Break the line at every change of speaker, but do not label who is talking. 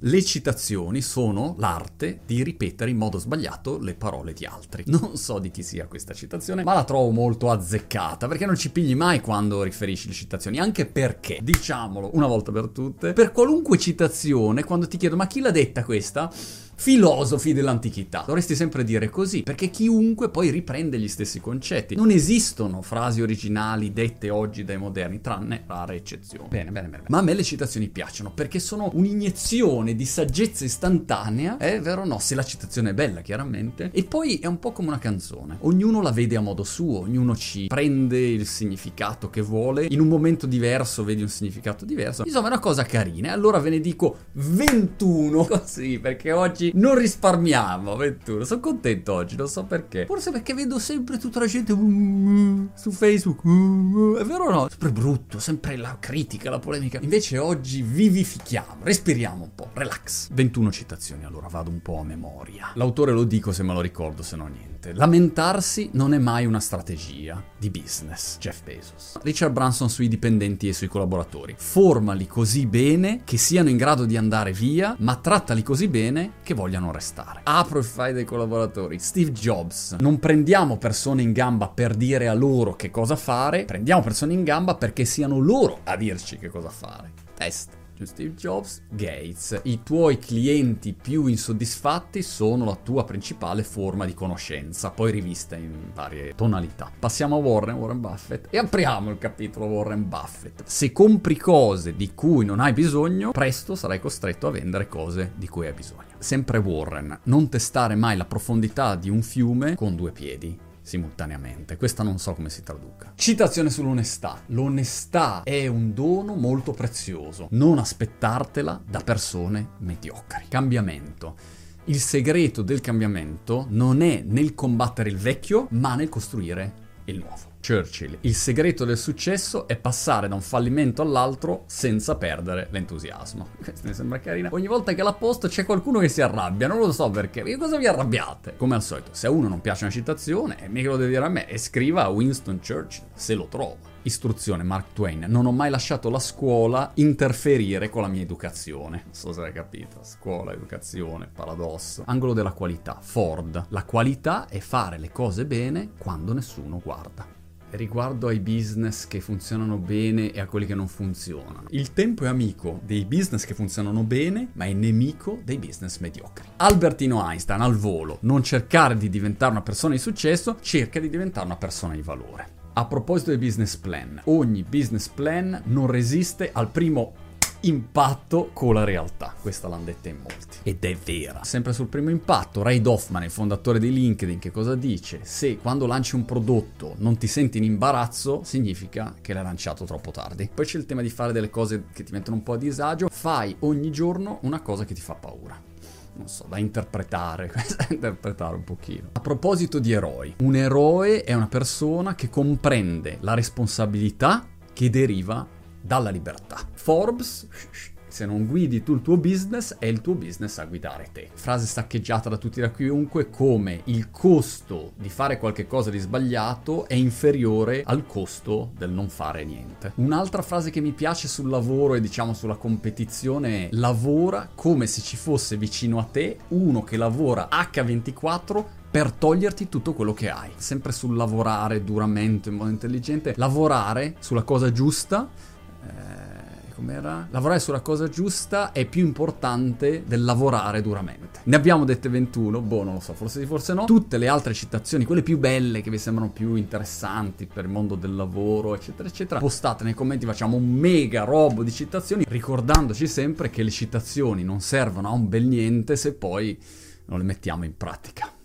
Le citazioni sono l'arte di ripetere in modo sbagliato le parole di altri. Non so di chi sia questa citazione, ma la trovo molto azzeccata, perché non ci pigli mai quando riferisci le citazioni, anche perché, diciamolo una volta per tutte, per qualunque citazione, quando ti chiedo ma chi l'ha detta questa? Filosofi dell'antichità. Dovresti sempre dire così, perché chiunque poi riprende gli stessi concetti. Non esistono frasi originali dette oggi dai moderni, tranne rare eccezioni. Bene, bene, bene. Ma a me le citazioni piacciono perché sono un'iniezione di saggezza istantanea, è vero o no? Se la citazione è bella, chiaramente. E poi è un po' come una canzone. Ognuno la vede a modo suo, ognuno ci prende il significato che vuole. In un momento diverso vedi un significato diverso. Insomma, è una cosa carina. E allora ve ne dico 21 così, perché oggi oggi non risparmiamo, Ventura. Sono contento oggi, non so perché. Forse perché vedo sempre tutta la gente uh, su Facebook. Uh, è vero o no? Sempre brutto, sempre la critica, la polemica. Invece oggi vivifichiamo, respiriamo un po', relax. 21 citazioni, allora vado un po' a memoria. L'autore lo dico se me lo ricordo, se no niente. Lamentarsi non è mai una strategia di business. Jeff Bezos. Richard Branson sui dipendenti e sui collaboratori. Formali così bene che siano in grado di andare via, ma trattali così bene che vogliano restare. Apro il file dei collaboratori. Steve Jobs. Non prendiamo persone in gamba per dire a loro che cosa fare, prendiamo persone in gamba perché siano loro a dirci che cosa fare. Test. Steve Jobs, Gates. I tuoi clienti più insoddisfatti sono la tua principale forma di conoscenza, poi rivista in varie tonalità. Passiamo a Warren, Warren Buffett, e apriamo il capitolo Warren Buffett. Se compri cose di cui non hai bisogno, presto sarai costretto a vendere cose di cui hai bisogno. Sempre Warren, non testare mai la profondità di un fiume con due piedi simultaneamente. Questa non so come si traduca. Citazione sull'onestà. L'onestà è un dono molto prezioso. Non aspettartela da persone mediocri. Cambiamento. Il segreto del cambiamento non è nel combattere il vecchio, ma nel costruire il nuovo. Churchill, il segreto del successo è passare da un fallimento all'altro senza perdere l'entusiasmo. Questo mi sembra carina. Ogni volta che la posto c'è qualcuno che si arrabbia, non lo so perché. Che cosa vi arrabbiate? Come al solito, se a uno non piace una citazione, mica lo deve dire a me, e scriva a Winston Churchill, se lo trova. Istruzione, Mark Twain. Non ho mai lasciato la scuola interferire con la mia educazione. Non so se hai capito. Scuola, educazione, paradosso. Angolo della qualità. Ford. La qualità è fare le cose bene quando nessuno guarda riguardo ai business che funzionano bene e a quelli che non funzionano. Il tempo è amico dei business che funzionano bene, ma è nemico dei business mediocri. Albertino Einstein al volo, non cercare di diventare una persona di successo, cerca di diventare una persona di valore. A proposito del business plan, ogni business plan non resiste al primo impatto con la realtà. Questa l'hanno detta in molti. Ed è vera. Sempre sul primo impatto, Ray Doffman, il fondatore di LinkedIn, che cosa dice? Se quando lanci un prodotto non ti senti in imbarazzo, significa che l'hai lanciato troppo tardi. Poi c'è il tema di fare delle cose che ti mettono un po' a disagio. Fai ogni giorno una cosa che ti fa paura non so, da interpretare, da interpretare un pochino. A proposito di eroi, un eroe è una persona che comprende la responsabilità che deriva dalla libertà. Forbes se non guidi tu il tuo business, è il tuo business a guidare te. Frase saccheggiata da tutti da chiunque come il costo di fare qualcosa di sbagliato è inferiore al costo del non fare niente. Un'altra frase che mi piace sul lavoro e diciamo sulla competizione è lavora come se ci fosse vicino a te uno che lavora H24 per toglierti tutto quello che hai. Sempre sul lavorare duramente in modo intelligente, lavorare sulla cosa giusta. Com'era? Lavorare sulla cosa giusta è più importante del lavorare duramente. Ne abbiamo dette 21, boh, non lo so, forse sì, forse no. Tutte le altre citazioni, quelle più belle, che vi sembrano più interessanti per il mondo del lavoro, eccetera, eccetera, postate nei commenti, facciamo un mega robo di citazioni, ricordandoci sempre che le citazioni non servono a un bel niente se poi non le mettiamo in pratica.